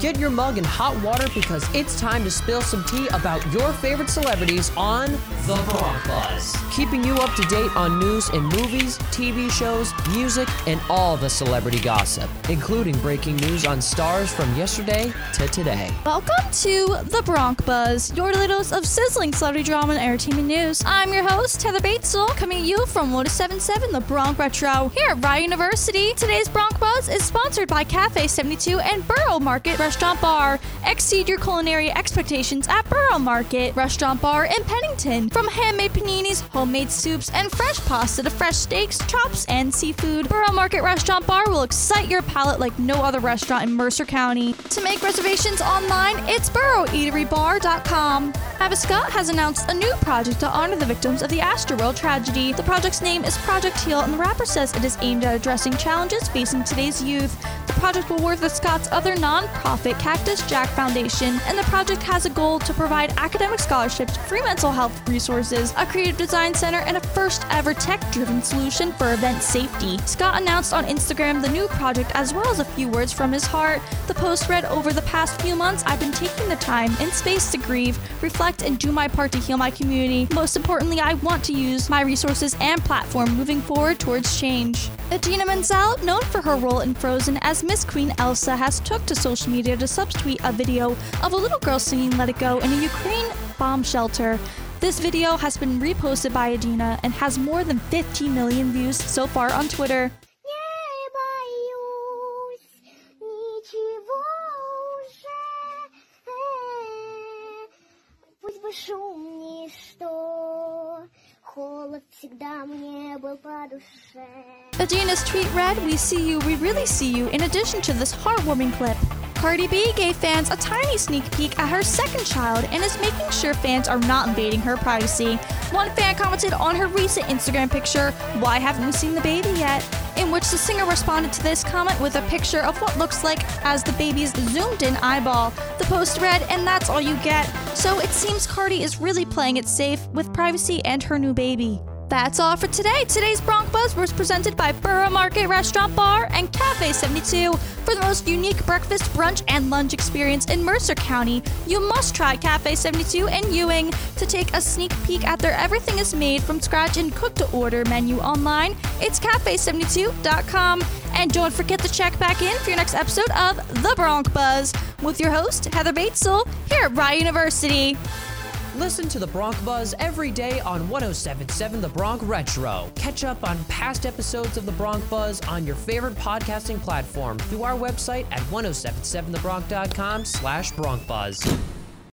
Get your mug in hot water because it's time to spill some tea about your favorite celebrities on The Bronc Buzz. Keeping you up to date on news in movies, TV shows, music, and all the celebrity gossip, including breaking news on stars from yesterday to today. Welcome to The Bronc Buzz, your little dose of sizzling celebrity drama and entertainment news. I'm your host, Heather Batezel, coming to you from 1077 The Bronc Retro here at Rider University. Today's Bronc Buzz is sponsored by Cafe 72 and Borough Market Restaurant Bar. Exceed your culinary expectations at Borough Market Restaurant Bar in Pennington. From handmade paninis, homemade soups, and fresh pasta to fresh steaks, chops, and seafood, Borough Market Restaurant Bar will excite your palate like no other restaurant in Mercer County. To make reservations online, it's boroughEateryBar.com. Scott has announced a new project to honor the victims of the Astroworld tragedy. The project's name is Project Heal, and the rapper says it is aimed at addressing challenges facing today's youth. The project will work with Scott's other nonprofit Cactus Jack Foundation, and the project has a goal to provide academic scholarships, free mental health resources, a creative design center, and a first ever tech driven solution for event safety. Scott announced on Instagram the new project as well as a few words from his heart. The post read Over the past few months, I've been taking the time and space to grieve, reflect, and do my part to heal my community. Most importantly, I want to use my resources and platform moving forward towards change. Idina Menzel, known for her role in Frozen as Miss Queen Elsa, has took to social media studio to subtweet a video of a little girl singing Let It Go in a Ukraine bomb shelter. This video has been reposted by Idina and has more than 15 million views so far on Twitter. Idina's tweet read, We see you, we really see you, in addition to this heartwarming clip. Cardi B gave fans a tiny sneak peek at her second child and is making sure fans are not invading her privacy. One fan commented on her recent Instagram picture, Why haven't we seen the baby yet? In which the singer responded to this comment with a picture of what looks like as the baby's zoomed in eyeball. The post read, And that's all you get. So it seems Cardi is really playing it safe with privacy and her new baby. That's all for today. Today's Bronc Buzz was presented by Borough Market Restaurant Bar and Cafe 72. For the most unique breakfast, brunch, and lunch experience in Mercer County, you must try Cafe 72 in Ewing. To take a sneak peek at their everything is made from scratch and cook to order menu online, it's cafe72.com. And don't forget to check back in for your next episode of The Bronc Buzz with your host, Heather Batezel, here at Rider University. Listen to the Bronc Buzz every day on 1077 The Bronc Retro. Catch up on past episodes of the Bronc Buzz on your favorite podcasting platform through our website at 1077thebronc.com slash Bronc Buzz.